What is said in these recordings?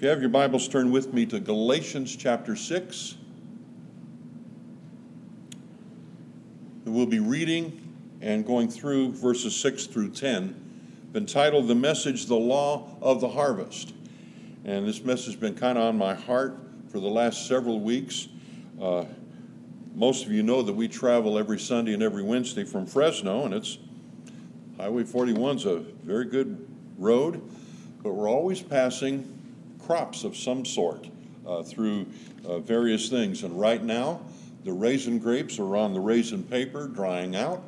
If you have your Bibles, turn with me to Galatians chapter 6. We'll be reading and going through verses 6 through 10, entitled The Message, The Law of the Harvest. And this message has been kind of on my heart for the last several weeks. Uh, most of you know that we travel every Sunday and every Wednesday from Fresno, and it's Highway 41 is a very good road, but we're always passing crops of some sort uh, through uh, various things. And right now, the raisin grapes are on the raisin paper, drying out.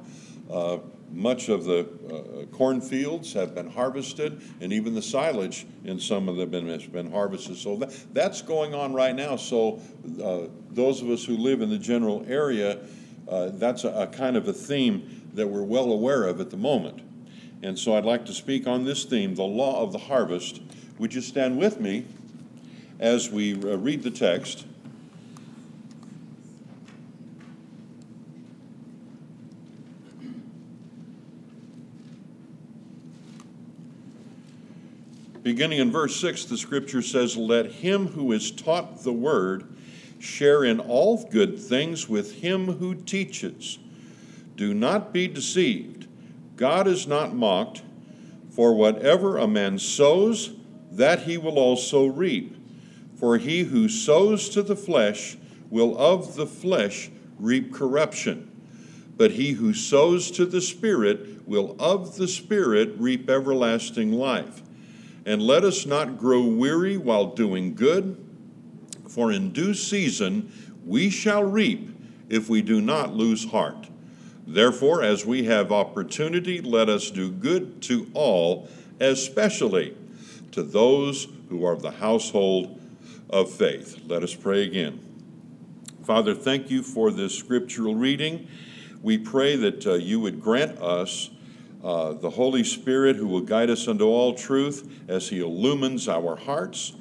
Uh, much of the uh, cornfields have been harvested, and even the silage in some of them has been harvested. So that, that's going on right now. So uh, those of us who live in the general area, uh, that's a, a kind of a theme that we're well aware of at the moment. And so I'd like to speak on this theme, the law of the harvest, would you stand with me as we uh, read the text? Beginning in verse 6, the scripture says, Let him who is taught the word share in all good things with him who teaches. Do not be deceived. God is not mocked, for whatever a man sows, that he will also reap. For he who sows to the flesh will of the flesh reap corruption, but he who sows to the Spirit will of the Spirit reap everlasting life. And let us not grow weary while doing good, for in due season we shall reap if we do not lose heart. Therefore, as we have opportunity, let us do good to all, especially to those who are of the household of faith. Let us pray again. Father, thank you for this scriptural reading. We pray that uh, you would grant us uh, the Holy Spirit who will guide us unto all truth as he illumines our hearts.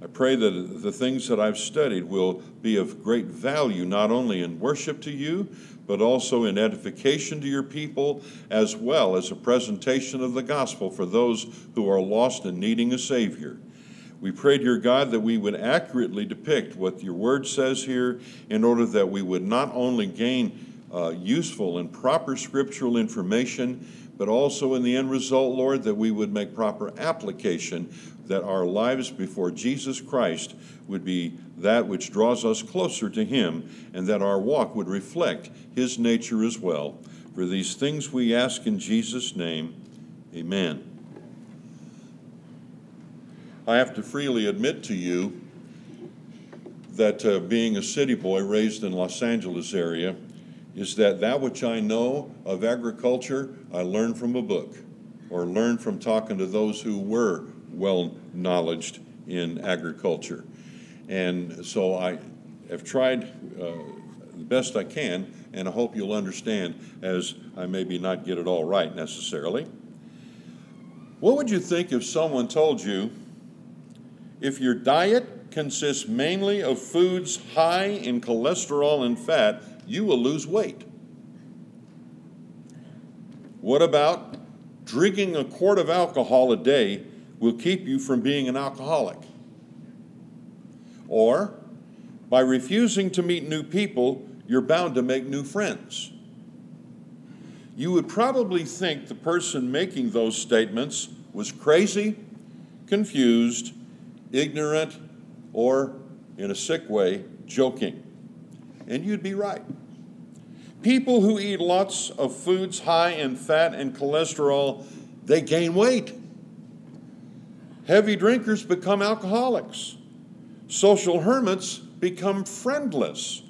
I pray that the things that I've studied will be of great value, not only in worship to you, but also in edification to your people, as well as a presentation of the gospel for those who are lost and needing a Savior. We pray, dear God, that we would accurately depict what your word says here in order that we would not only gain uh, useful and proper scriptural information, but also in the end result, Lord, that we would make proper application, that our lives before Jesus Christ would be that which draws us closer to Him, and that our walk would reflect His nature as well. For these things we ask in Jesus' name, amen. I have to freely admit to you that uh, being a city boy raised in Los Angeles area, is that that which I know of agriculture, I learned from a book or learned from talking to those who were well knowledged in agriculture. And so I have tried uh, the best I can, and I hope you'll understand as I maybe not get it all right necessarily. What would you think if someone told you if your diet consists mainly of foods high in cholesterol and fat, you will lose weight. What about drinking a quart of alcohol a day will keep you from being an alcoholic? Or by refusing to meet new people, you're bound to make new friends. You would probably think the person making those statements was crazy, confused, ignorant, or, in a sick way, joking. And you'd be right. People who eat lots of foods high in fat and cholesterol, they gain weight. Heavy drinkers become alcoholics. Social hermits become friendless.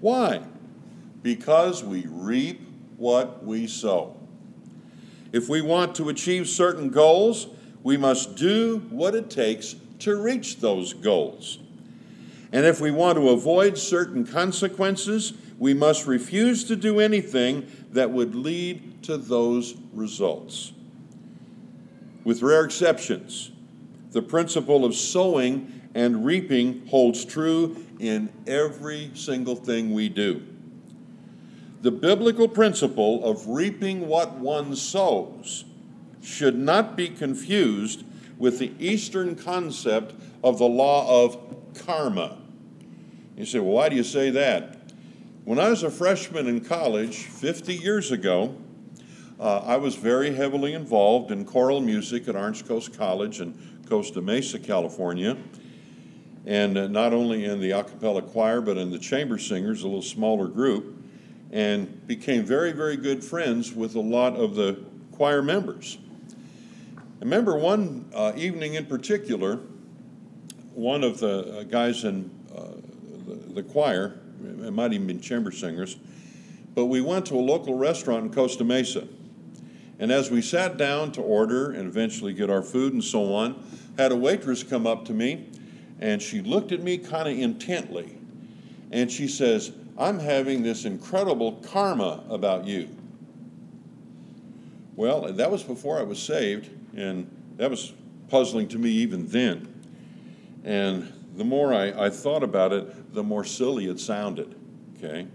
Why? Because we reap what we sow. If we want to achieve certain goals, we must do what it takes to reach those goals. And if we want to avoid certain consequences, we must refuse to do anything that would lead to those results. With rare exceptions, the principle of sowing and reaping holds true in every single thing we do. The biblical principle of reaping what one sows should not be confused with the Eastern concept of the law of karma. You say, well, why do you say that? When I was a freshman in college 50 years ago, uh, I was very heavily involved in choral music at Orange Coast College in Costa Mesa, California. And uh, not only in the a cappella choir, but in the chamber singers, a little smaller group, and became very, very good friends with a lot of the choir members. I remember one uh, evening in particular, one of the uh, guys in uh, the, the choir, it might even been chamber singers, but we went to a local restaurant in Costa Mesa. And as we sat down to order and eventually get our food and so on, had a waitress come up to me and she looked at me kind of intently and she says, I'm having this incredible karma about you. Well, that was before I was saved, and that was puzzling to me even then. And the more I, I thought about it, the more silly it sounded. Okay?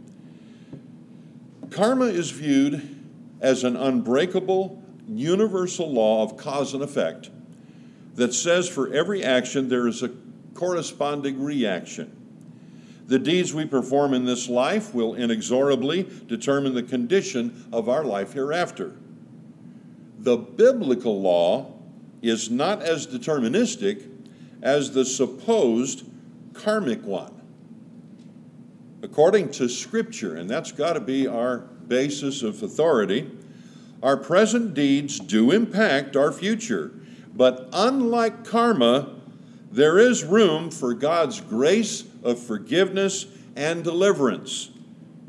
Karma is viewed as an unbreakable, universal law of cause and effect that says for every action there is a corresponding reaction. The deeds we perform in this life will inexorably determine the condition of our life hereafter. The biblical law is not as deterministic as the supposed karmic one. According to Scripture, and that's got to be our basis of authority, our present deeds do impact our future. But unlike karma, there is room for God's grace of forgiveness and deliverance.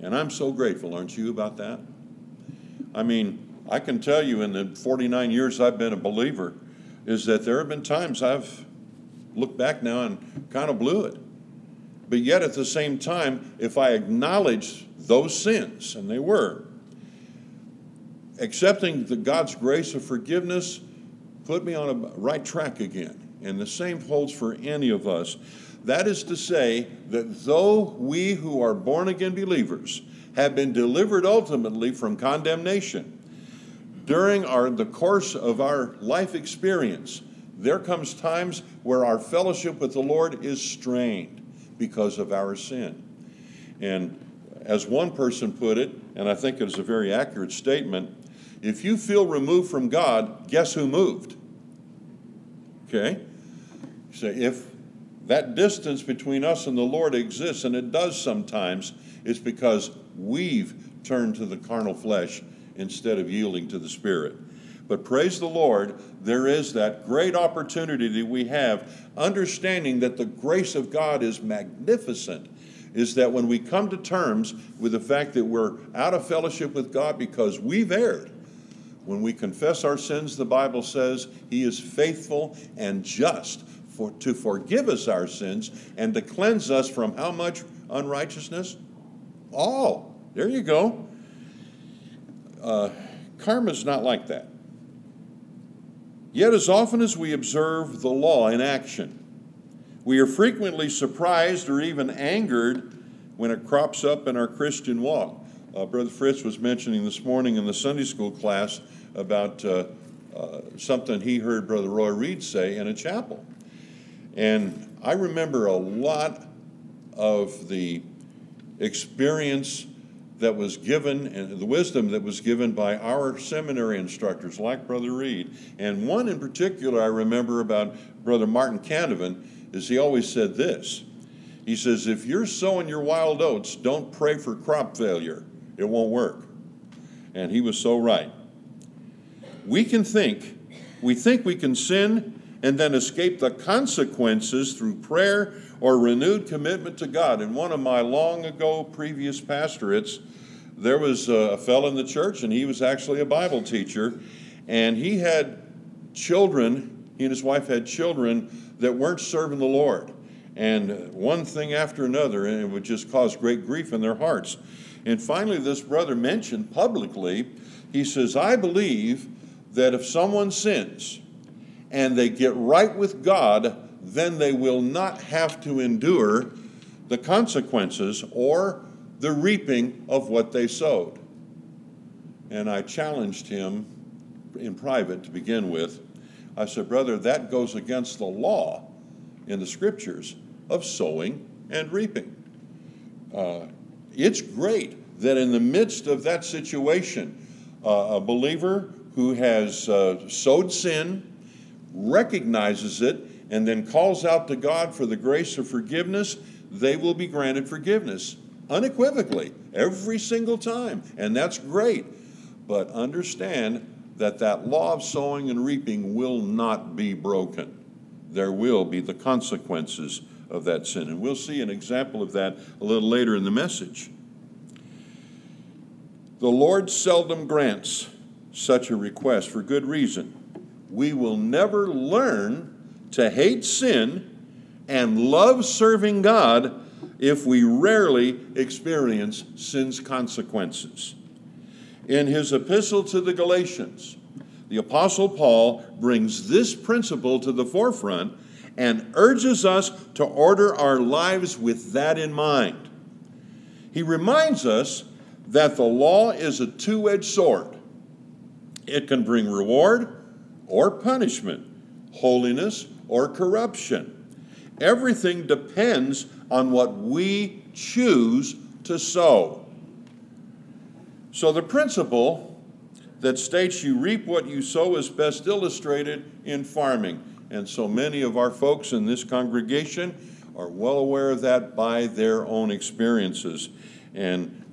And I'm so grateful, aren't you, about that? I mean, I can tell you in the 49 years I've been a believer, is that there have been times I've looked back now and kind of blew it. But yet at the same time, if I acknowledge those sins, and they were, accepting the God's grace of forgiveness put me on a right track again. And the same holds for any of us. That is to say, that though we who are born again believers have been delivered ultimately from condemnation, during our, the course of our life experience, there comes times where our fellowship with the Lord is strained because of our sin. And as one person put it, and I think it is a very accurate statement, if you feel removed from God, guess who moved? Okay? So if that distance between us and the Lord exists, and it does sometimes, it's because we've turned to the carnal flesh instead of yielding to the Spirit. But praise the Lord, there is that great opportunity that we have, understanding that the grace of God is magnificent. Is that when we come to terms with the fact that we're out of fellowship with God because we've erred, when we confess our sins, the Bible says He is faithful and just for, to forgive us our sins and to cleanse us from how much unrighteousness? All. There you go. Uh, karma's not like that. Yet, as often as we observe the law in action, we are frequently surprised or even angered when it crops up in our Christian walk. Uh, Brother Fritz was mentioning this morning in the Sunday school class about uh, uh, something he heard Brother Roy Reed say in a chapel. And I remember a lot of the experience that was given and the wisdom that was given by our seminary instructors, like Brother Reed. And one in particular I remember about Brother Martin Canavan is he always said this. He says, If you're sowing your wild oats, don't pray for crop failure, it won't work. And he was so right. We can think, we think we can sin and then escape the consequences through prayer or renewed commitment to God. In one of my long ago previous pastorates, there was a fellow in the church, and he was actually a Bible teacher, and he had children, he and his wife had children that weren't serving the Lord. And one thing after another, and it would just cause great grief in their hearts. And finally, this brother mentioned publicly, he says, I believe that if someone sins and they get right with God, then they will not have to endure the consequences or the reaping of what they sowed. And I challenged him in private to begin with. I said, Brother, that goes against the law in the scriptures of sowing and reaping. Uh, it's great that in the midst of that situation, uh, a believer who has uh, sowed sin recognizes it and then calls out to God for the grace of forgiveness, they will be granted forgiveness unequivocally every single time. And that's great. But understand that that law of sowing and reaping will not be broken. There will be the consequences of that sin. And we'll see an example of that a little later in the message. The Lord seldom grants such a request for good reason. We will never learn to hate sin and love serving God if we rarely experience sin's consequences. In his epistle to the Galatians, the Apostle Paul brings this principle to the forefront and urges us to order our lives with that in mind. He reminds us that the law is a two edged sword, it can bring reward or punishment, holiness or corruption. Everything depends on what we choose to sow. So, the principle that states you reap what you sow is best illustrated in farming. And so many of our folks in this congregation are well aware of that by their own experiences. And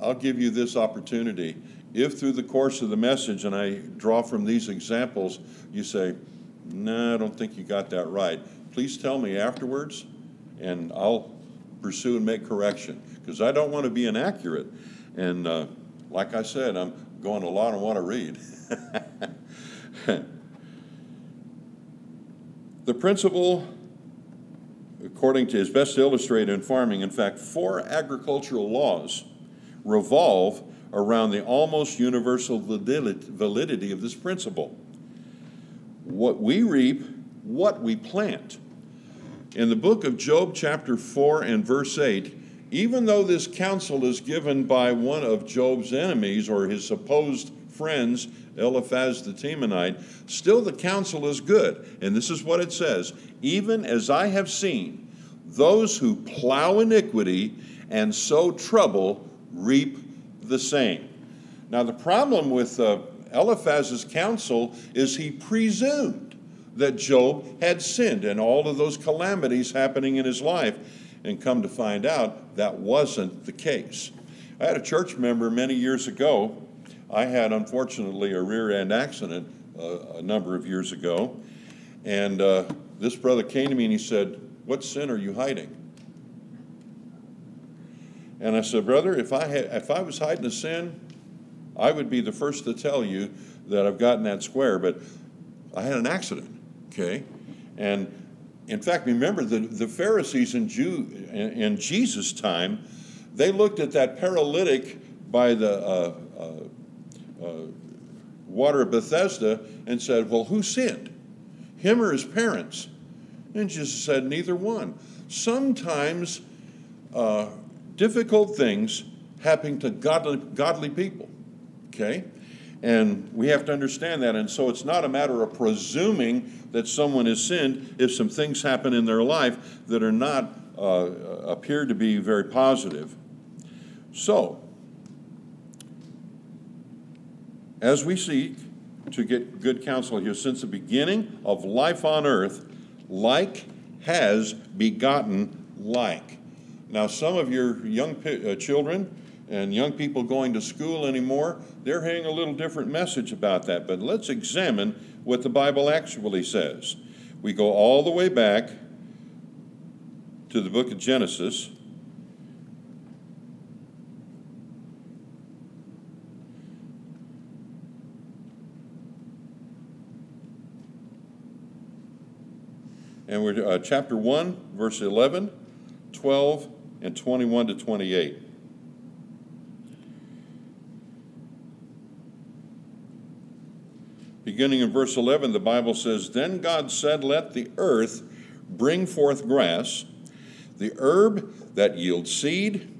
I'll give you this opportunity. If through the course of the message, and I draw from these examples, you say, No, nah, I don't think you got that right, please tell me afterwards, and I'll pursue and make correction because I don't want to be inaccurate. And uh, like I said, I'm going a lot and want to read. the principle, according to is best illustrated in farming, in fact, four agricultural laws revolve around the almost universal validity of this principle. What we reap, what we plant. In the book of Job, chapter 4 and verse 8, even though this counsel is given by one of Job's enemies or his supposed friends, Eliphaz the Temanite, still the counsel is good. And this is what it says Even as I have seen, those who plow iniquity and sow trouble reap the same. Now, the problem with uh, Eliphaz's counsel is he presumed that Job had sinned and all of those calamities happening in his life. And come to find out, that wasn't the case. I had a church member many years ago. I had, unfortunately, a rear end accident uh, a number of years ago. And uh, this brother came to me and he said, What sin are you hiding? And I said, Brother, if I, had, if I was hiding a sin, I would be the first to tell you that I've gotten that square. But I had an accident. Okay? And in fact, remember the, the Pharisees in, Jew, in, in Jesus' time, they looked at that paralytic by the uh, uh, uh, water of Bethesda and said, Well, who sinned? Him or his parents? And Jesus said, Neither one. Sometimes uh, difficult things happen to godly, godly people. Okay? And we have to understand that. And so it's not a matter of presuming that someone has sinned if some things happen in their life that are not uh, appear to be very positive. So, as we seek to get good counsel here, since the beginning of life on earth, like has begotten like. Now, some of your young uh, children and young people going to school anymore, they're hearing a little different message about that. But let's examine what the Bible actually says. We go all the way back to the book of Genesis. And we're uh, chapter 1, verse 11, 12, and 21 to 28. Beginning in verse 11, the Bible says, Then God said, Let the earth bring forth grass, the herb that yields seed,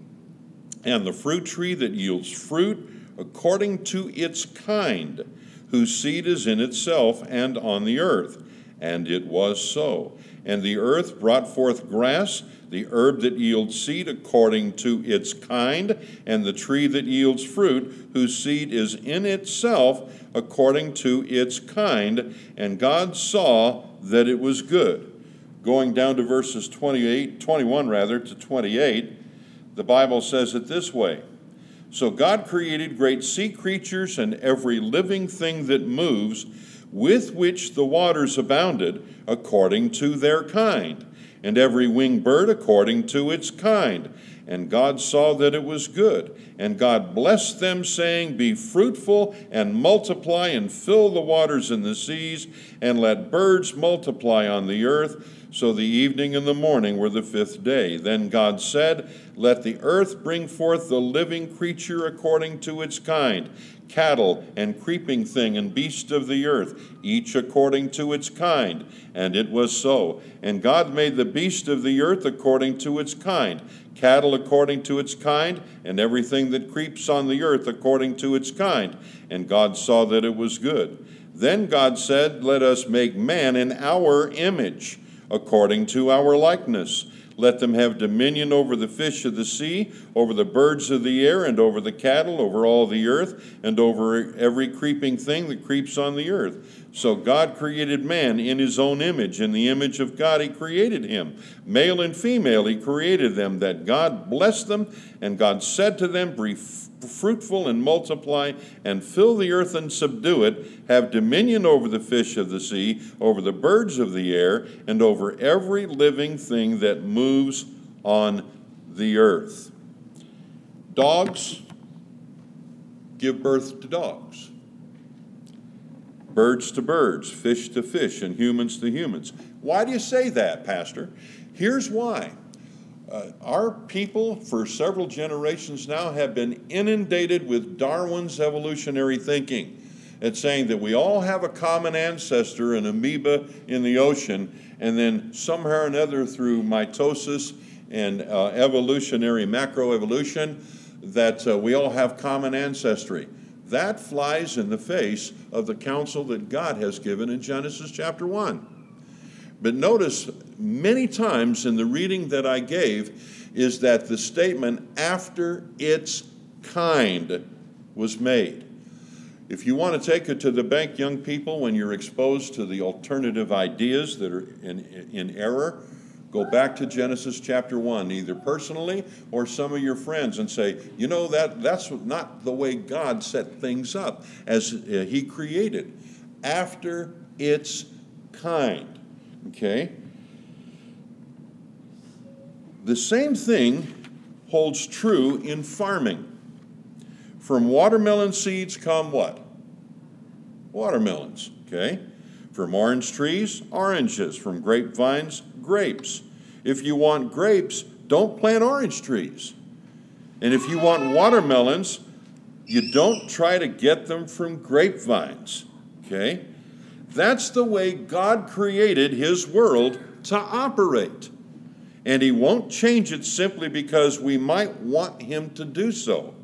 and the fruit tree that yields fruit according to its kind, whose seed is in itself and on the earth. And it was so. And the earth brought forth grass, the herb that yields seed according to its kind, and the tree that yields fruit, whose seed is in itself according to its kind. And God saw that it was good. Going down to verses 28, 21 rather, to 28, the Bible says it this way. So God created great sea creatures and every living thing that moves, with which the waters abounded, according to their kind, and every winged bird according to its kind. And God saw that it was good. And God blessed them, saying, Be fruitful and multiply, and fill the waters in the seas, and let birds multiply on the earth. So the evening and the morning were the fifth day. Then God said, Let the earth bring forth the living creature according to its kind, cattle and creeping thing and beast of the earth, each according to its kind. And it was so. And God made the beast of the earth according to its kind, cattle according to its kind, and everything that creeps on the earth according to its kind. And God saw that it was good. Then God said, Let us make man in our image according to our likeness. Let them have dominion over the fish of the sea, over the birds of the air, and over the cattle, over all the earth, and over every creeping thing that creeps on the earth. So God created man in his own image. In the image of God, he created him. Male and female, he created them, that God blessed them, and God said to them, fruitful and multiply, and fill the earth and subdue it, have dominion over the fish of the sea, over the birds of the air, and over every living thing that moves on the earth. Dogs give birth to dogs, birds to birds, fish to fish, and humans to humans. Why do you say that, Pastor? Here's why. Uh, our people, for several generations now, have been inundated with Darwin's evolutionary thinking. It's saying that we all have a common ancestor, an amoeba in the ocean, and then somehow or another through mitosis and uh, evolutionary macroevolution, that uh, we all have common ancestry. That flies in the face of the counsel that God has given in Genesis chapter 1. But notice many times in the reading that I gave is that the statement after its kind was made. If you want to take it to the bank, young people, when you're exposed to the alternative ideas that are in, in error, go back to Genesis chapter 1, either personally or some of your friends, and say, you know, that, that's not the way God set things up as uh, He created. After its kind. Okay? The same thing holds true in farming. From watermelon seeds come what? Watermelons, okay? From orange trees, oranges. From grapevines, grapes. If you want grapes, don't plant orange trees. And if you want watermelons, you don't try to get them from grapevines, okay? That's the way God created His world to operate. And He won't change it simply because we might want Him to do so.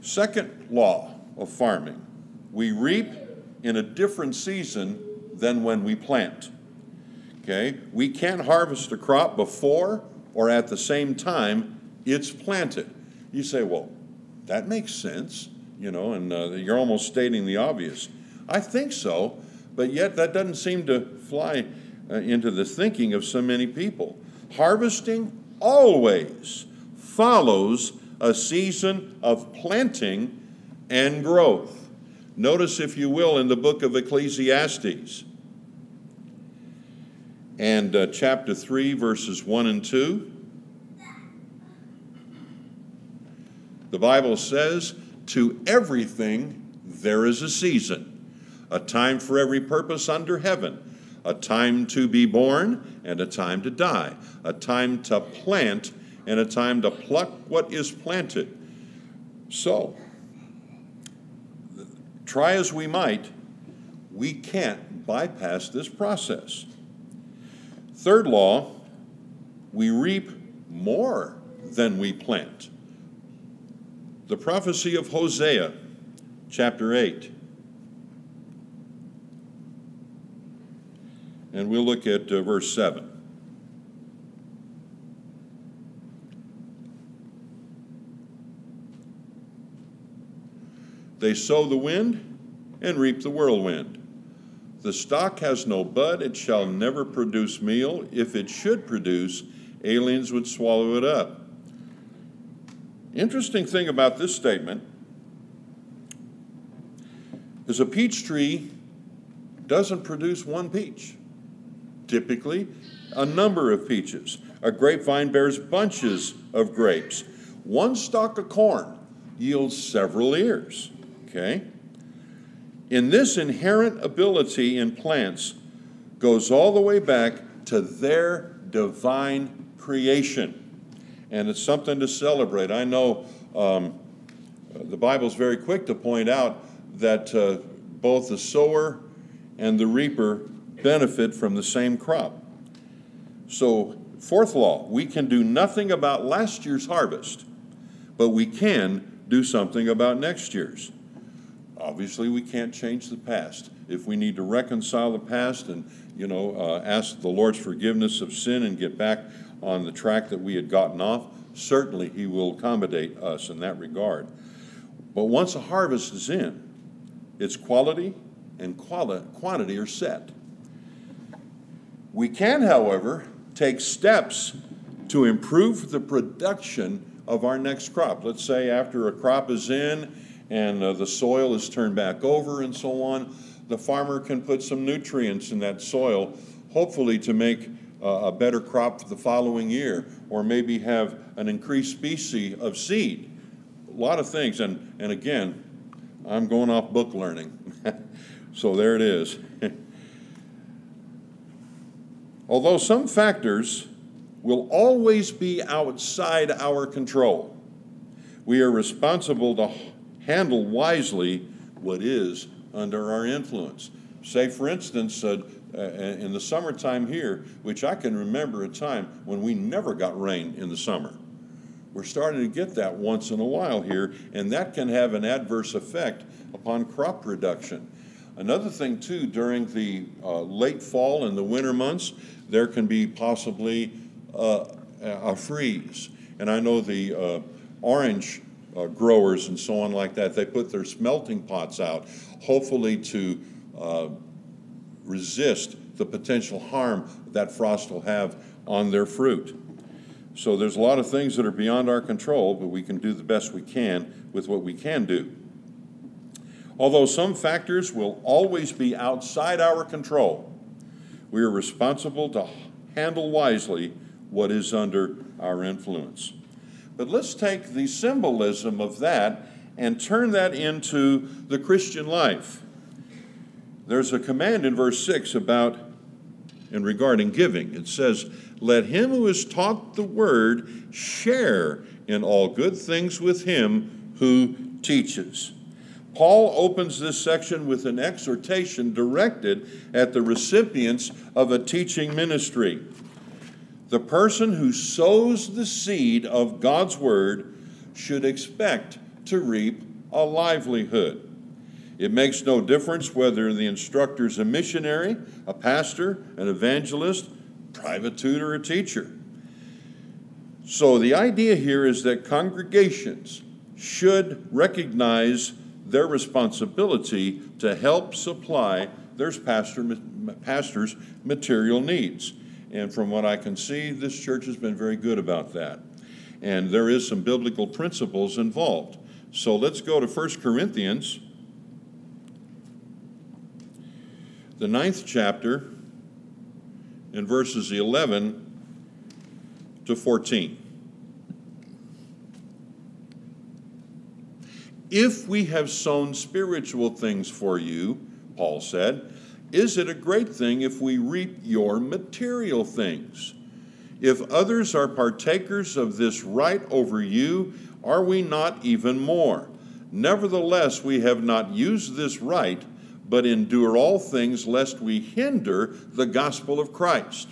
Second law of farming we reap in a different season than when we plant. Okay? We can't harvest a crop before or at the same time it's planted. You say, well, that makes sense, you know, and uh, you're almost stating the obvious. I think so, but yet that doesn't seem to fly uh, into the thinking of so many people. Harvesting always follows a season of planting and growth. Notice, if you will, in the book of Ecclesiastes and uh, chapter 3, verses 1 and 2. The Bible says, To everything there is a season a time for every purpose under heaven, a time to be born and a time to die, a time to plant and a time to pluck what is planted. So, try as we might, we can't bypass this process. Third law, we reap more than we plant. The prophecy of Hosea, chapter 8 And we'll look at uh, verse 7. They sow the wind and reap the whirlwind. The stalk has no bud, it shall never produce meal. If it should produce, aliens would swallow it up. Interesting thing about this statement is a peach tree doesn't produce one peach. Typically, a number of peaches. A grapevine bears bunches of grapes. One stalk of corn yields several ears. Okay? In this inherent ability in plants goes all the way back to their divine creation. And it's something to celebrate. I know um, the Bible's very quick to point out that uh, both the sower and the reaper benefit from the same crop. So, fourth law we can do nothing about last year's harvest, but we can do something about next year's. Obviously, we can't change the past. If we need to reconcile the past and, you know, uh, ask the Lord's forgiveness of sin and get back on the track that we had gotten off, certainly He will accommodate us in that regard. But once a harvest is in, its quality and quali- quantity are set. We can, however, take steps to improve the production of our next crop. Let's say after a crop is in and uh, the soil is turned back over and so on, the farmer can put some nutrients in that soil, hopefully to make uh, a better crop for the following year, or maybe have an increased species of seed. A lot of things, and, and again, I'm going off book learning. so there it is. Although some factors will always be outside our control, we are responsible to handle wisely what is under our influence. Say, for instance, uh, uh, in the summertime here, which I can remember a time when we never got rain in the summer. We're starting to get that once in a while here, and that can have an adverse effect upon crop production. Another thing, too, during the uh, late fall and the winter months, there can be possibly uh, a freeze. And I know the uh, orange uh, growers and so on like that, they put their smelting pots out, hopefully to uh, resist the potential harm that frost will have on their fruit. So there's a lot of things that are beyond our control, but we can do the best we can with what we can do. Although some factors will always be outside our control, we are responsible to handle wisely what is under our influence. But let's take the symbolism of that and turn that into the Christian life. There's a command in verse 6 about and regarding giving. It says, Let him who is taught the word share in all good things with him who teaches. Paul opens this section with an exhortation directed at the recipients of a teaching ministry. The person who sows the seed of God's word should expect to reap a livelihood. It makes no difference whether the instructor is a missionary, a pastor, an evangelist, private tutor, or a teacher. So the idea here is that congregations should recognize their responsibility to help supply their pastor, pastors' material needs. And from what I can see, this church has been very good about that. And there is some biblical principles involved. So let's go to 1 Corinthians, the ninth chapter, in verses 11 to 14. If we have sown spiritual things for you, Paul said, is it a great thing if we reap your material things? If others are partakers of this right over you, are we not even more? Nevertheless, we have not used this right, but endure all things lest we hinder the gospel of Christ.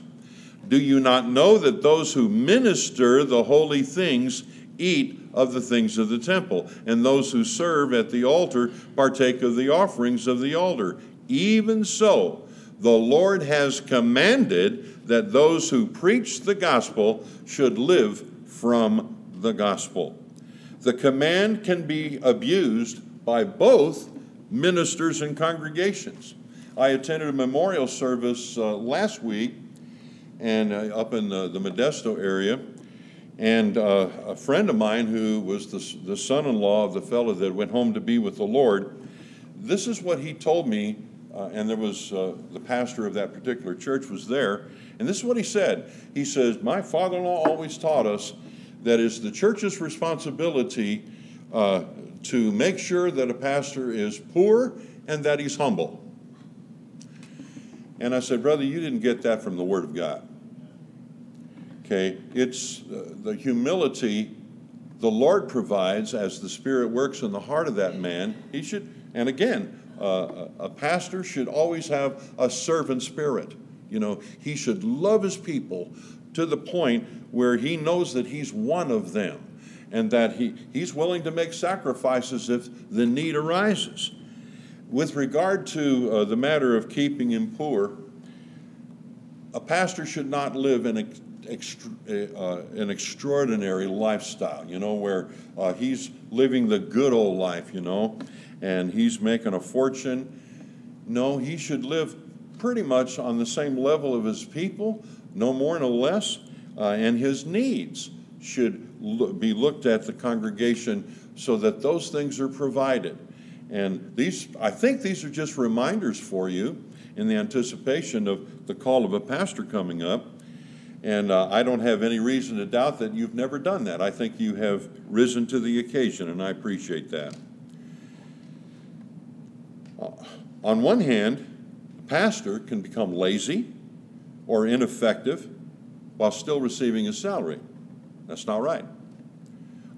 Do you not know that those who minister the holy things eat of the things of the temple, and those who serve at the altar partake of the offerings of the altar? Even so, the Lord has commanded that those who preach the gospel should live from the gospel. The command can be abused by both ministers and congregations. I attended a memorial service uh, last week and uh, up in the, the, Modesto area, and uh, a friend of mine who was the, the son-in-law of the fellow that went home to be with the Lord, this is what he told me, uh, and there was uh, the pastor of that particular church was there, and this is what he said. He says, "My father-in-law always taught us that it's the church's responsibility uh, to make sure that a pastor is poor and that he's humble." And I said, Brother, you didn't get that from the Word of God. Okay, it's uh, the humility the Lord provides as the Spirit works in the heart of that man. He should, and again, uh, a pastor should always have a servant spirit. You know, he should love his people to the point where he knows that he's one of them and that he, he's willing to make sacrifices if the need arises. With regard to uh, the matter of keeping him poor, a pastor should not live in a, uh, an extraordinary lifestyle, you know, where uh, he's living the good old life, you know, and he's making a fortune. No, he should live pretty much on the same level of his people, no more, no less, uh, and his needs should lo- be looked at the congregation so that those things are provided. And these, I think these are just reminders for you in the anticipation of the call of a pastor coming up. And uh, I don't have any reason to doubt that you've never done that. I think you have risen to the occasion, and I appreciate that. Uh, on one hand, a pastor can become lazy or ineffective while still receiving his salary. That's not right.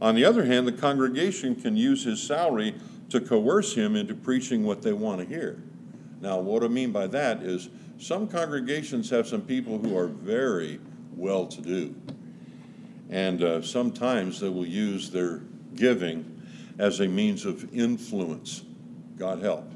On the other hand, the congregation can use his salary to coerce him into preaching what they want to hear. Now, what I mean by that is some congregations have some people who are very well to do. And uh, sometimes they will use their giving as a means of influence. God help.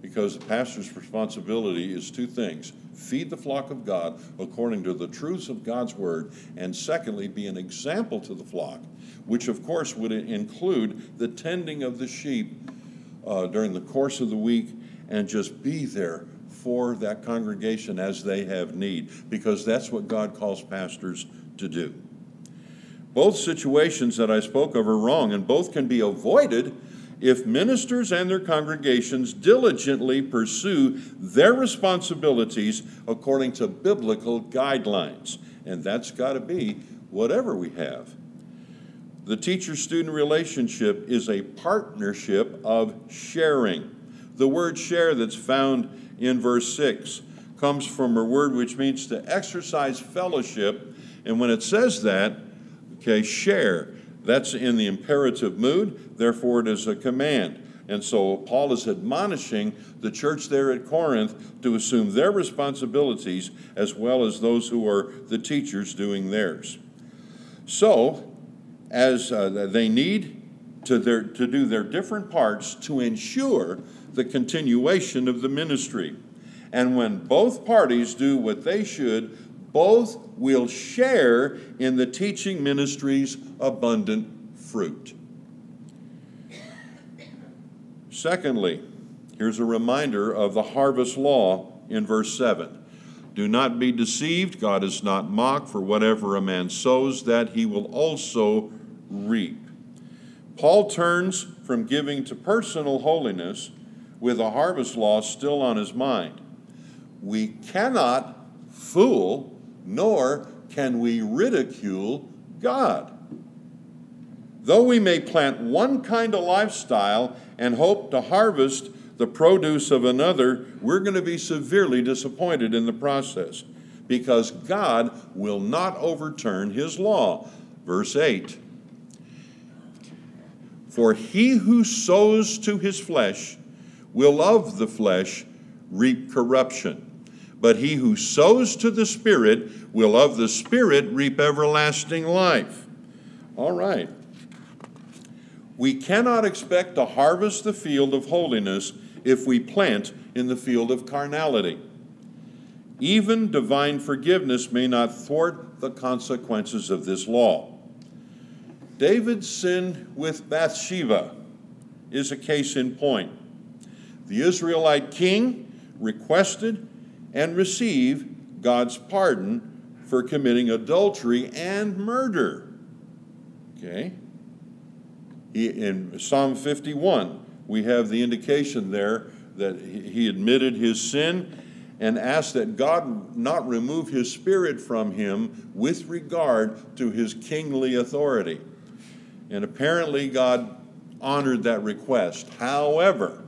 Because the pastor's responsibility is two things feed the flock of God according to the truths of God's word, and secondly, be an example to the flock which of course would include the tending of the sheep uh, during the course of the week and just be there for that congregation as they have need, because that's what God calls pastors to do. Both situations that I spoke of are wrong, and both can be avoided if ministers and their congregations diligently pursue their responsibilities according to biblical guidelines. And that's got to be whatever we have. The teacher student relationship is a partnership of sharing. The word share that's found in verse 6 comes from a word which means to exercise fellowship. And when it says that, okay, share, that's in the imperative mood, therefore it is a command. And so Paul is admonishing the church there at Corinth to assume their responsibilities as well as those who are the teachers doing theirs. So, as uh, they need to, their, to do their different parts to ensure the continuation of the ministry. And when both parties do what they should, both will share in the teaching ministry's abundant fruit. Secondly, here's a reminder of the harvest law in verse 7. Do not be deceived, God is not mocked, for whatever a man sows, that he will also reap. Paul turns from giving to personal holiness with a harvest law still on his mind. We cannot fool, nor can we ridicule God. Though we may plant one kind of lifestyle and hope to harvest the produce of another, we're going to be severely disappointed in the process because God will not overturn his law. Verse 8 for he who sows to his flesh will of the flesh reap corruption. But he who sows to the Spirit will of the Spirit reap everlasting life. All right. We cannot expect to harvest the field of holiness if we plant in the field of carnality. Even divine forgiveness may not thwart the consequences of this law. David's sin with Bathsheba is a case in point. The Israelite king requested and received God's pardon for committing adultery and murder. Okay? in Psalm 51, we have the indication there that he admitted his sin and asked that God not remove his spirit from him with regard to his kingly authority. And apparently, God honored that request. However,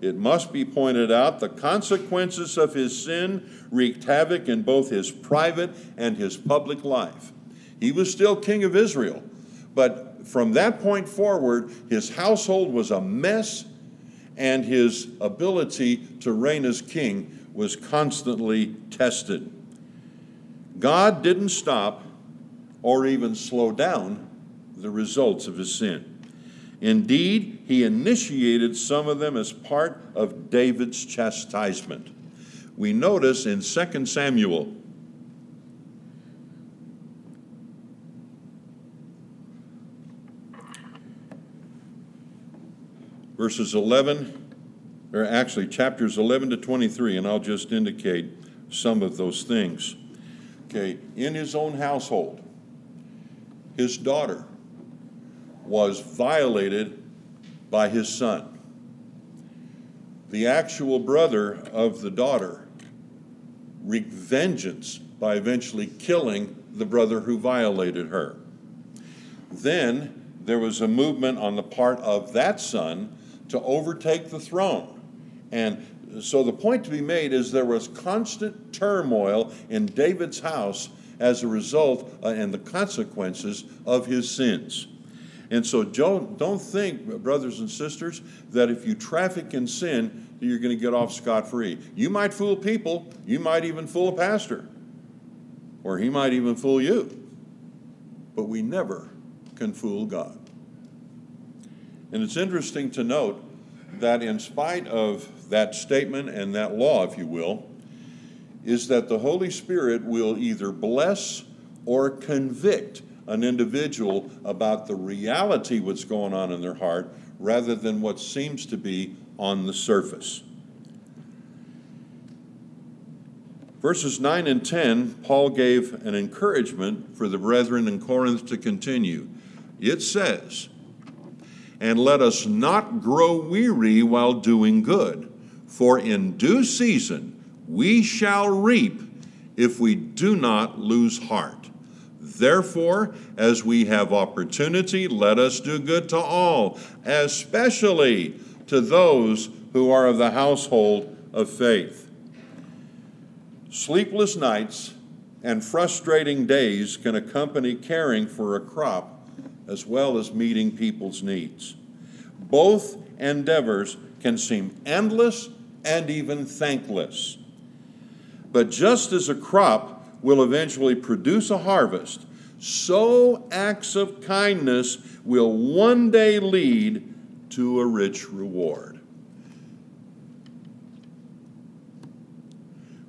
it must be pointed out the consequences of his sin wreaked havoc in both his private and his public life. He was still king of Israel, but from that point forward, his household was a mess, and his ability to reign as king was constantly tested. God didn't stop or even slow down the results of his sin. Indeed, he initiated some of them as part of David's chastisement. We notice in 2 Samuel verses 11, or actually chapters 11 to 23, and I'll just indicate some of those things. Okay, in his own household, his daughter was violated by his son. The actual brother of the daughter wreaked vengeance by eventually killing the brother who violated her. Then there was a movement on the part of that son to overtake the throne. And so the point to be made is there was constant turmoil in David's house as a result uh, and the consequences of his sins. And so don't, think, brothers and sisters, that if you traffic in sin, that you're going to get off scot free. You might fool people, you might even fool a pastor, or he might even fool you. But we never can fool God. And it's interesting to note that, in spite of that statement and that law, if you will, is that the Holy Spirit will either bless or convict an individual about the reality what's going on in their heart rather than what seems to be on the surface. Verses 9 and 10, Paul gave an encouragement for the brethren in Corinth to continue. It says, And let us not grow weary while doing good, for in due season we shall reap if we do not lose heart. Therefore, as we have opportunity, let us do good to all, especially to those who are of the household of faith. Sleepless nights and frustrating days can accompany caring for a crop as well as meeting people's needs. Both endeavors can seem endless and even thankless. But just as a crop will eventually produce a harvest, so acts of kindness will one day lead to a rich reward.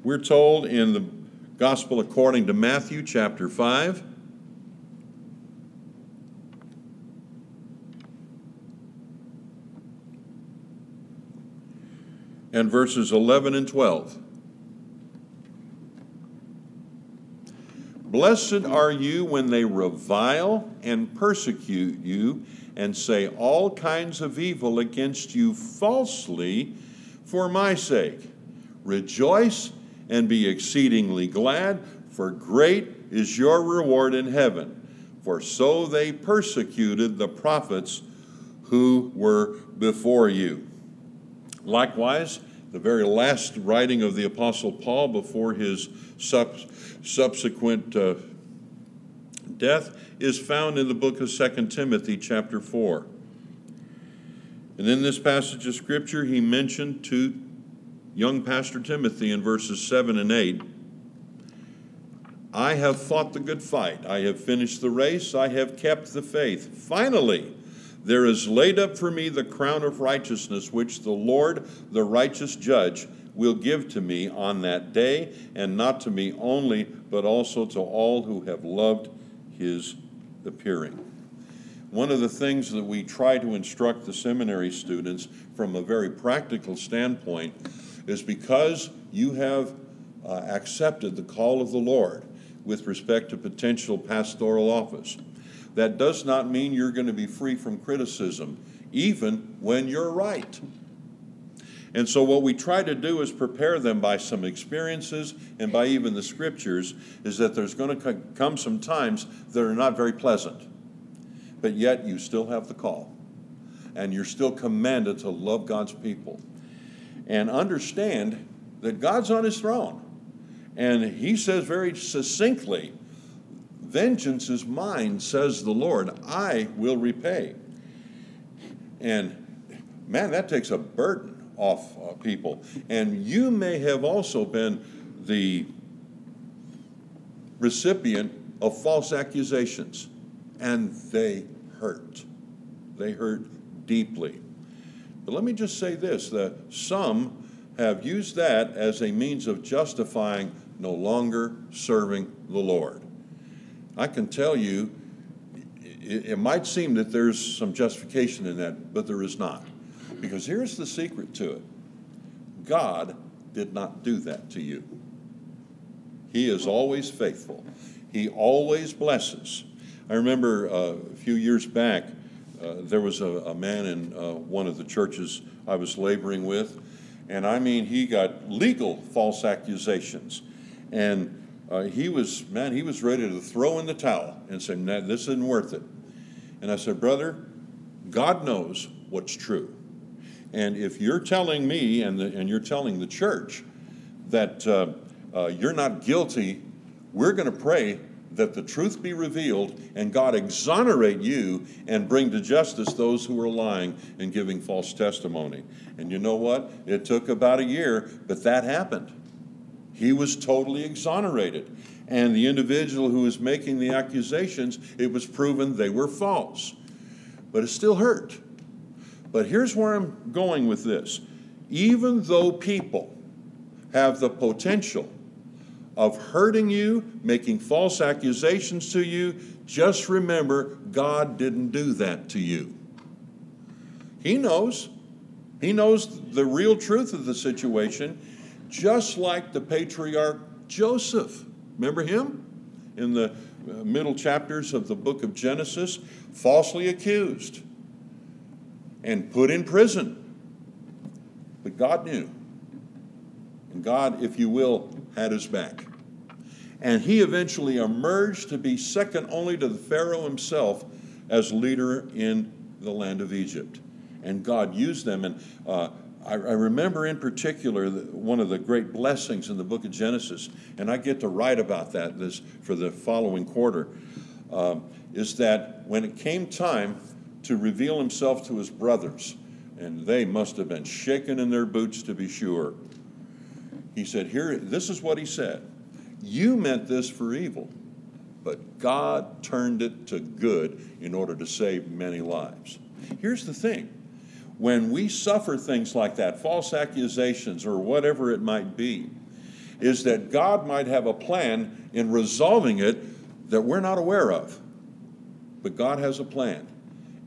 We're told in the Gospel according to Matthew, chapter 5. And verses 11 and 12. Blessed are you when they revile and persecute you and say all kinds of evil against you falsely for my sake. Rejoice and be exceedingly glad, for great is your reward in heaven. For so they persecuted the prophets who were before you. Likewise, the very last writing of the Apostle Paul before his sub- subsequent uh, death is found in the book of 2 Timothy, chapter 4. And in this passage of Scripture, he mentioned to young Pastor Timothy in verses 7 and 8 I have fought the good fight, I have finished the race, I have kept the faith. Finally, There is laid up for me the crown of righteousness, which the Lord, the righteous judge, will give to me on that day, and not to me only, but also to all who have loved his appearing. One of the things that we try to instruct the seminary students from a very practical standpoint is because you have uh, accepted the call of the Lord with respect to potential pastoral office. That does not mean you're going to be free from criticism, even when you're right. And so, what we try to do is prepare them by some experiences and by even the scriptures, is that there's going to come some times that are not very pleasant. But yet, you still have the call. And you're still commanded to love God's people. And understand that God's on his throne. And he says very succinctly, Vengeance is mine, says the Lord. I will repay. And man, that takes a burden off uh, people. And you may have also been the recipient of false accusations, and they hurt. They hurt deeply. But let me just say this that some have used that as a means of justifying no longer serving the Lord. I can tell you, it, it, might seem that there's some justification in that, but there is not. Because here's the secret to it God did not do that to you. He is always faithful, He always blesses. I remember uh, a few years back, uh, there was a, a man in uh, one of the churches I was laboring with, and I mean, he got legal false accusations. And uh, he was, man, he was ready to throw in the towel and say, nah, this isn't worth it. And I said, brother, God knows what's true. And if you're telling me and, the, and you're telling the church that uh, uh, you're not guilty, we're going to pray that the truth be revealed and God exonerate you and bring to justice those who are lying and giving false testimony. And you know what? It took about a year, but that happened. He was totally exonerated. And the individual who was making the accusations, it was proven they were false. But it still hurt. But here's where I'm going with this. Even though people have the potential of hurting you, making false accusations to you, just remember God didn't do that to you. He knows. He knows the real truth of the situation, just like the patriarch Joseph. Remember him? In the uh, middle chapters of the book of Genesis, falsely accused and put in prison. But God knew. And God, if you will, had his back. And he eventually emerged to be second only to the Pharaoh himself as leader in the land of Egypt. And God used them. And uh, I, remember in particular one of the great blessings in the book of Genesis, and I get to write about that this for the following quarter, um, is that when it came time to reveal himself to his brothers, and they must have been shaken in their boots to be sure. He said, Here, this is what he said You meant this for evil, but God turned it to good in order to save many lives. Here's the thing when we suffer things like that, false accusations or whatever it might be, is that God might have a plan in resolving it that we're not aware of. But God has a plan.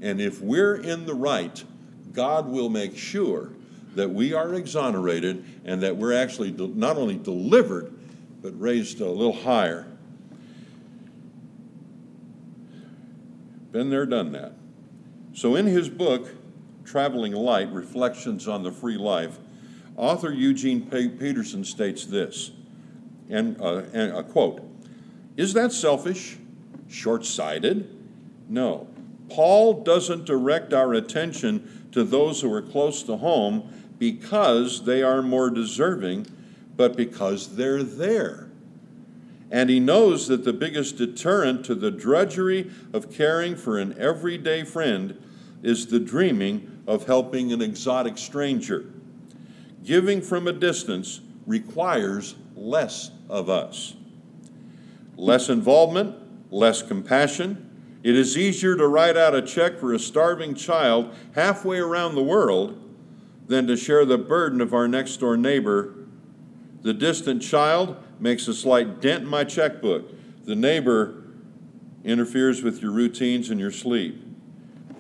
And if we're in the right, God will make sure that we are exonerated and that we're actually not only delivered, but raised a little higher. Been there, done that. So, in his book, Traveling Light Reflections on the Free Life, author Eugene Peterson states this, and, uh, and a quote Is that selfish? Short sighted? No. Paul doesn't direct our attention to those who are close to home because they are more deserving, but because they're there. And he knows that the biggest deterrent to the drudgery of caring for an everyday friend is the dreaming of helping an exotic stranger. Giving from a distance requires less of us less involvement, less compassion, It is easier to write out a check for a starving child halfway around the world than to share the burden of our next door neighbor. The distant child makes a slight dent in my checkbook. The neighbor interferes with your routines and your sleep.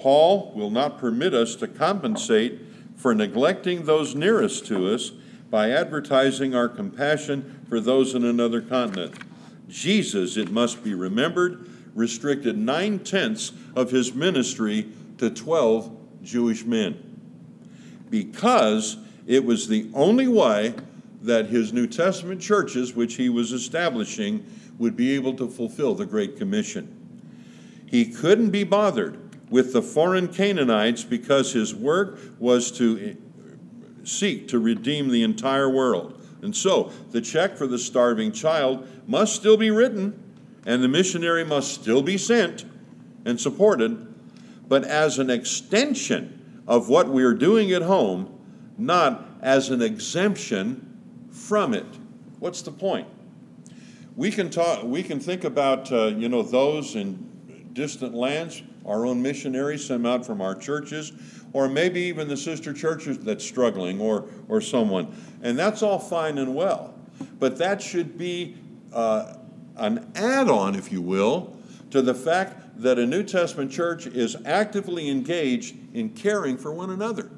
Paul will not permit us to compensate for neglecting those nearest to us by advertising our compassion for those in another continent. Jesus, it must be remembered, restricted nine tenths of his ministry to 12 Jewish men because it was the only way that his New Testament churches, which he was establishing, would be able to fulfill the Great Commission. He couldn't be bothered with the foreign Canaanites because his work was to seek to redeem the entire world. And so, the check for the starving child must still be written, and the missionary must still be sent and supported, but as an extension of what we are doing at home, not as an exemption from it. What's the point? We can talk. We can think about uh, you know those in distant lands, our own missionaries sent out from our churches, or maybe even the sister churches that's struggling, or or someone, and that's all fine and well. But that should be uh, an add-on, if you will, to the fact that a New Testament church is actively engaged in caring for one another.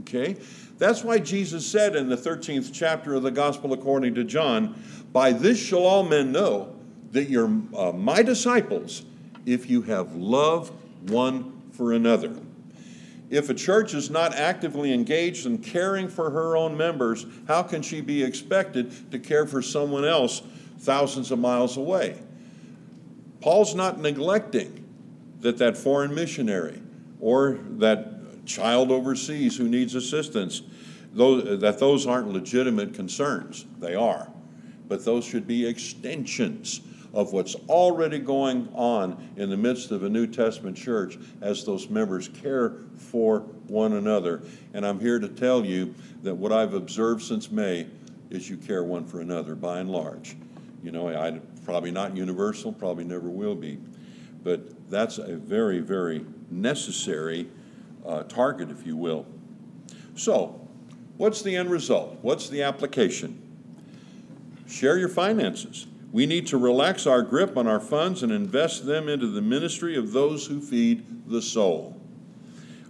Okay? That's why Jesus said in the 13th chapter of the Gospel according to John, By this shall all men know that you're uh, my disciples if you have love one for another. If a church is not actively engaged in caring for her own members, how can she be expected to care for someone else thousands of miles away? Paul's not neglecting that that foreign missionary or that child overseas who needs assistance, those, that those aren't legitimate concerns. They are. But those should be extensions of what's already going on in the midst of a New Testament church as those members care for one another. And I'm here to tell you that what I've observed since May is you care one for another by and large. You know, I probably not universal, probably never will be, but that's a very, very necessary uh, target, if you will. So, what's the end result? What's the application? Share your finances. We need to relax our grip on our funds and invest them into the ministry of those who feed the soul.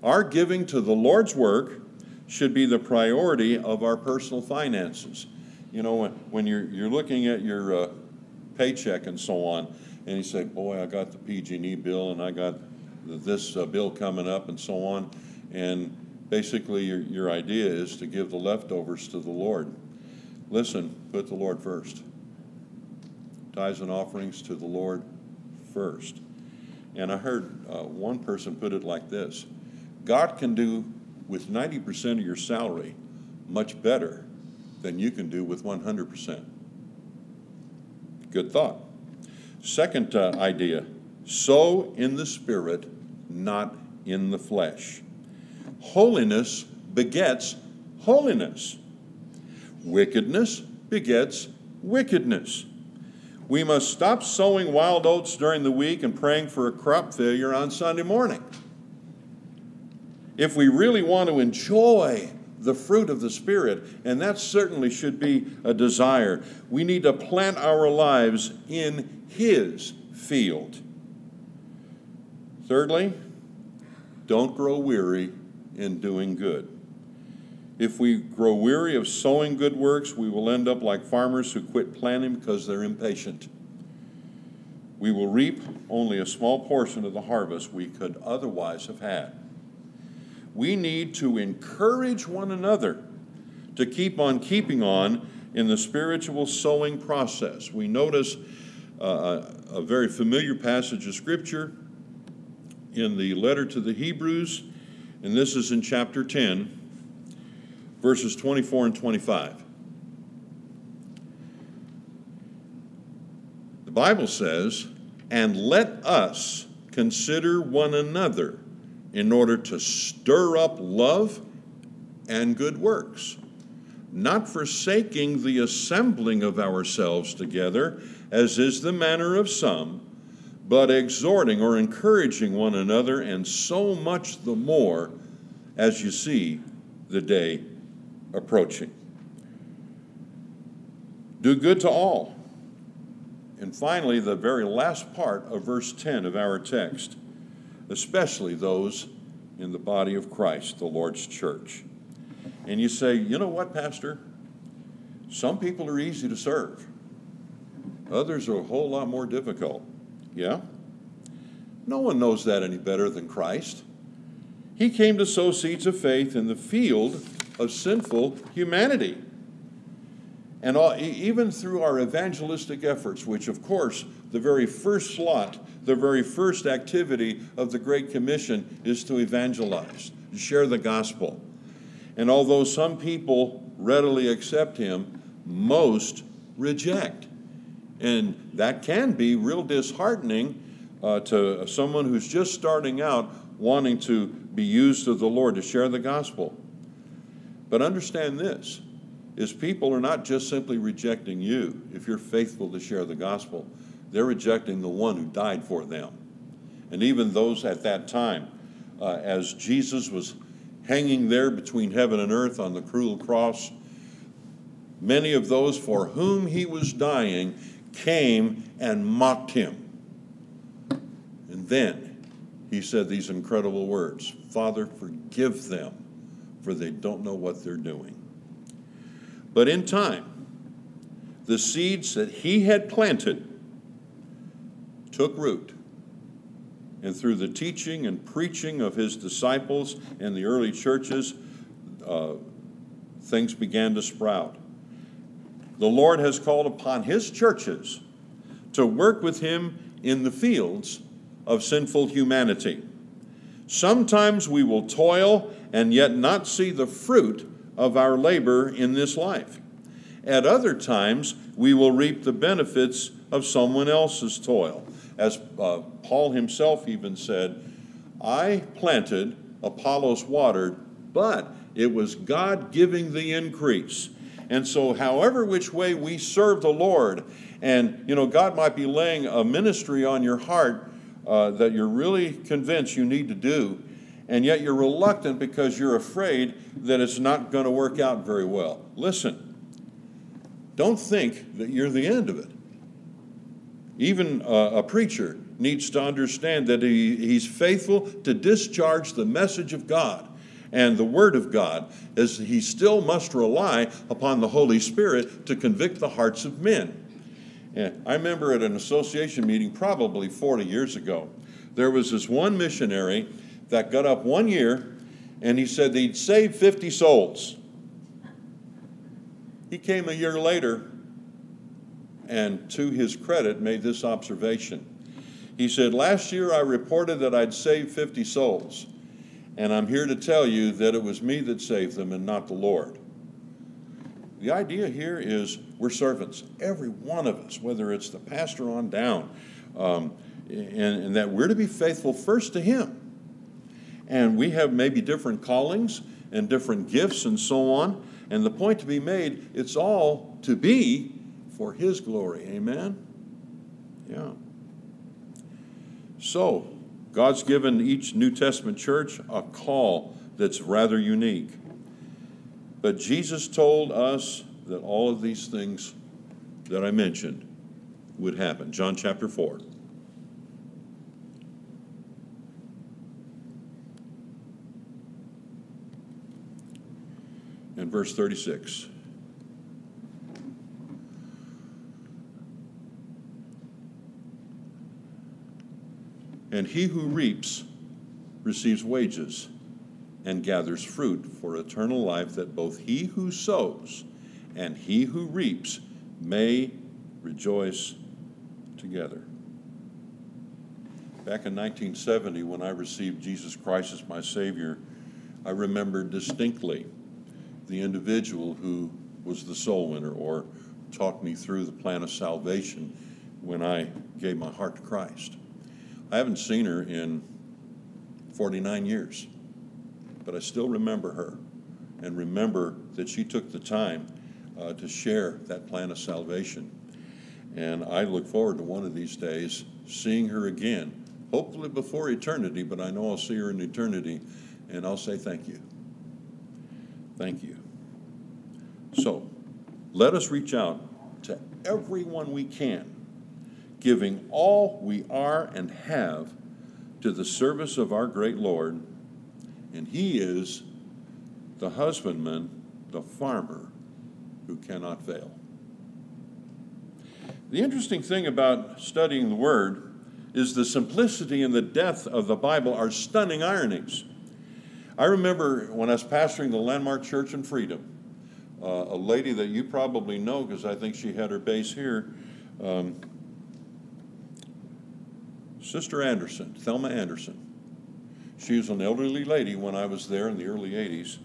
Our giving to the Lord's work should be the priority of our personal finances. You know, when, when you're, you're looking at your uh, paycheck and so on, and you say, Boy, I got the PG&E bill and I got this uh, bill coming up and so on. And basically, your, your idea is to give the leftovers to the Lord. Listen, put the Lord first. Tithes and offerings to the Lord first. And I heard uh, one person put it like this God can do with 90% of your salary much better than you can do with 100%. Good thought. Second uh, idea sow in the Spirit not in the flesh. Holiness begets holiness. Wickedness begets wickedness. We must stop sowing wild oats during the week and praying for a crop failure on Sunday morning. If we really want to enjoy the fruit of the Spirit, and that certainly should be a desire, we need to plant our lives in His field. Thirdly, don't grow weary in doing good. If we grow weary of sowing good works, we will end up like farmers who quit planting because they're impatient. We will reap only a small portion of the harvest we could otherwise have had. We need to encourage one another to keep on keeping on in the spiritual sowing process. We notice uh, a very familiar passage of Scripture in the letter to the Hebrews, and this is in chapter 10, verses 24 and 25. The Bible says, And let us consider one another in order to stir up love and good works, not forsaking the assembling of ourselves together, as is the manner of some but exhorting or encouraging one another, and so much the more as you see the day approaching. Do good to all. And finally, the very last part of verse 10 of our text, especially those in the body of Christ, the Lord's church. And you say, you know what, Pastor? Some people are easy to serve, others are a whole lot more difficult. Yeah? No one knows that any better than Christ. He came to sow seeds of faith in the field of sinful humanity. And all, even through our evangelistic efforts, which, of course, the very first slot, the very first activity of the Great Commission is to evangelize, to share the gospel. And although some people readily accept him, most reject. And that can be real disheartening uh, to someone who's just starting out wanting to be used of the Lord to share the gospel. But understand this is people are not just simply rejecting you if you're faithful to share the gospel. They're rejecting the one who died for them. And even those at that time, uh, as Jesus was hanging there between heaven and earth on the cruel cross, many of those for whom he was dying came and mocked him. And then he said these incredible words Father, forgive them, for they don't know what they're doing. But in time, the seeds that he had planted took root. And through the teaching and preaching of his disciples and the early churches, uh, things began to sprout. The Lord has called upon his churches to work with him in the fields of sinful humanity. Sometimes we will toil and yet not see the fruit of our labor in this life. At other times, we will reap the benefits of someone else's toil. As uh, Paul himself even said, I planted, Apollos watered, but it was God giving the increase. And so, however, which way we serve the Lord, and you know, God might be laying a ministry on your heart uh, that you're really convinced you need to do, and yet you're reluctant because you're afraid that it's not going to work out very well. Listen, don't think that you're the end of it. Even a preacher needs to understand that he, he's faithful to discharge the message of God and the Word of God, as he still must rely upon the Holy Spirit to convict the hearts of men. And I remember at an association meeting probably 40 years ago, there was this one missionary that got up one year and he said he'd saved 50 souls. He came a year later and, to his credit, made this observation. He said, Last year I reported that I'd saved 50 souls, and I'm here to tell you that it was me that saved them and not the Lord. The idea here is we're servants, every one of us, whether it's the pastor on down, um, and, and that we're to be faithful first to Him and we have maybe different callings and different gifts and so on. And the point to be made, it's all to be for His glory. Amen? Yeah. So, God's given each New Testament church a call that's rather unique. But Jesus told us that all of these things that I mentioned would happen. John chapter 4. and verse 36. And he who reaps receives wages and gathers fruit for eternal life, that both he who sows and he who reaps may rejoice together. Back in 1970, when I received Jesus Christ as my Savior, I remember distinctly the individual who was the soul winner or talked me through the plan of salvation when I gave my heart to Christ. I haven't seen her in 49 years, but I still remember her and remember that she took the time uh, to share that plan of salvation. And I look forward to one of these days seeing her again, hopefully before eternity, but I know I'll see her in eternity, and I'll say thank you. Thank you. So, let us reach out to everyone we can, giving all we are and have to the service of our great Lord, and He is the husbandman, the farmer who cannot fail. The interesting thing about studying the Word is the simplicity and the depth of the Bible are stunning ironies. I remember when I was pastoring the Landmark Church in Freedom, uh, a lady that you probably know because I think she had her base here, um, Sister Anderson, Thelma Anderson. She was an elderly lady when I was there in the early 80s,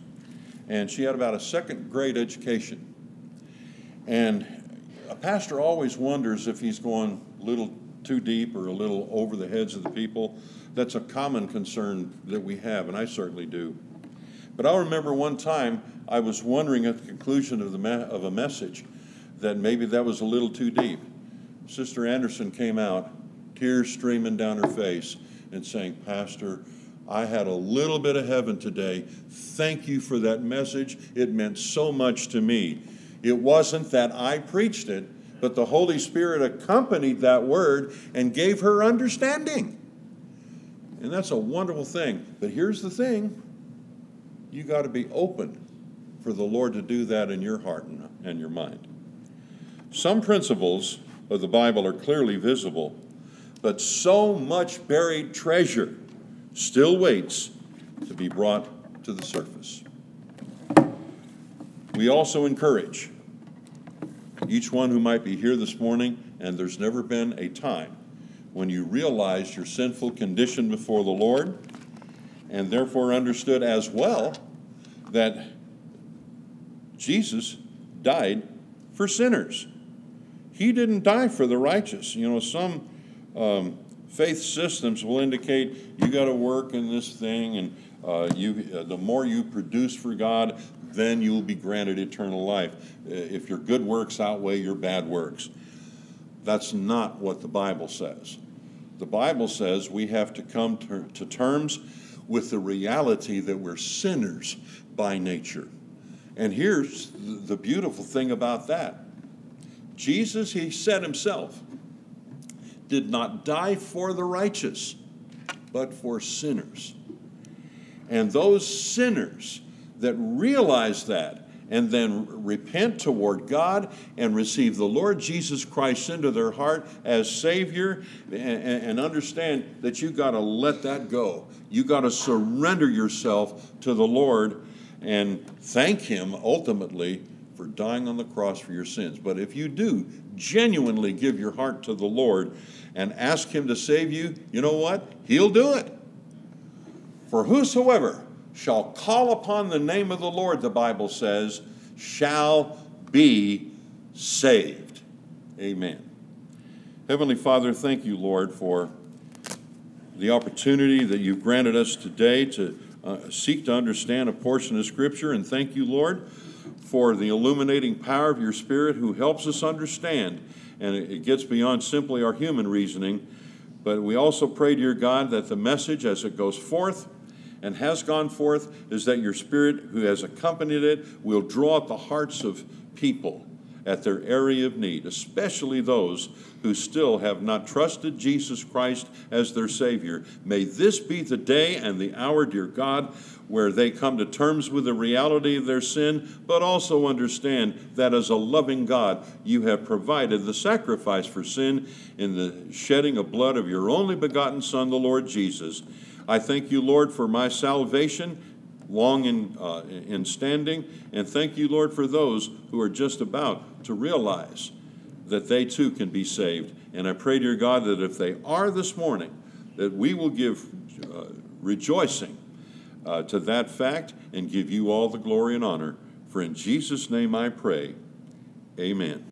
and she had about a second grade education. And a pastor always wonders if he's going a little too deep or a little over the heads of the people. That's a common concern that we have, and I certainly do. But I remember one time I was wondering at the conclusion of, the of a message that maybe that was a little too deep. Sister Anderson came out, tears streaming down her face, and saying, Pastor, I had a little bit of heaven today. Thank you for that message. It meant so much to me. It wasn't that I preached it, but the Holy Spirit accompanied that word and gave her understanding. And that's a wonderful thing. But here's the thing you got to be open for the Lord to do that in your heart and your mind. Some principles of the Bible are clearly visible, but so much buried treasure still waits to be brought to the surface. We also encourage each one who might be here this morning, and there's never been a time when you realized your sinful condition before the Lord, and therefore understood as well that Jesus died for sinners. He didn't die for the righteous. You know, some um, faith systems will indicate you got to work in this thing, and uh, you, uh, the more you produce for God, then you will be granted eternal life. Uh, if your good works outweigh your bad works. That's not what the Bible says. The Bible says we have to come to, to terms with the reality that we're sinners by nature. And here's the beautiful thing about that Jesus, he said himself, did not die for the righteous, but for sinners. And those sinners that realize that and then repent toward God and receive the Lord Jesus Christ into their heart as Savior and, understand that you got to let that go. You got to surrender yourself to the Lord and thank Him ultimately for dying on the cross for your sins. But if you do genuinely give your heart to the Lord and ask Him to save you, you know what? He'll do it. For whosoever shall call upon the name of the Lord, the Bible says, shall be saved. Amen. Heavenly Father, thank you, Lord, for the opportunity that you've granted us today to uh, seek to understand a portion of Scripture. And thank you, Lord, for the illuminating power of your Spirit who helps us understand. And it gets beyond simply our human reasoning. But we also pray, dear God, that the message as it goes forth and has gone forth is that your Spirit, who has accompanied it, will draw at the hearts of people at their area of need, especially those who still have not trusted Jesus Christ as their Savior. May this be the day and the hour, dear God, where they come to terms with the reality of their sin, but also understand that as a loving God, you have provided the sacrifice for sin in the shedding of blood of your only begotten Son, the Lord Jesus. I thank you, Lord, for my salvation, long in, uh, in standing, and thank you, Lord, for those who are just about to realize that they too can be saved. And I pray, dear God, that if they are this morning, that we will give uh, rejoicing uh, to that fact and give you all the glory and honor. For in Jesus' name I pray, amen.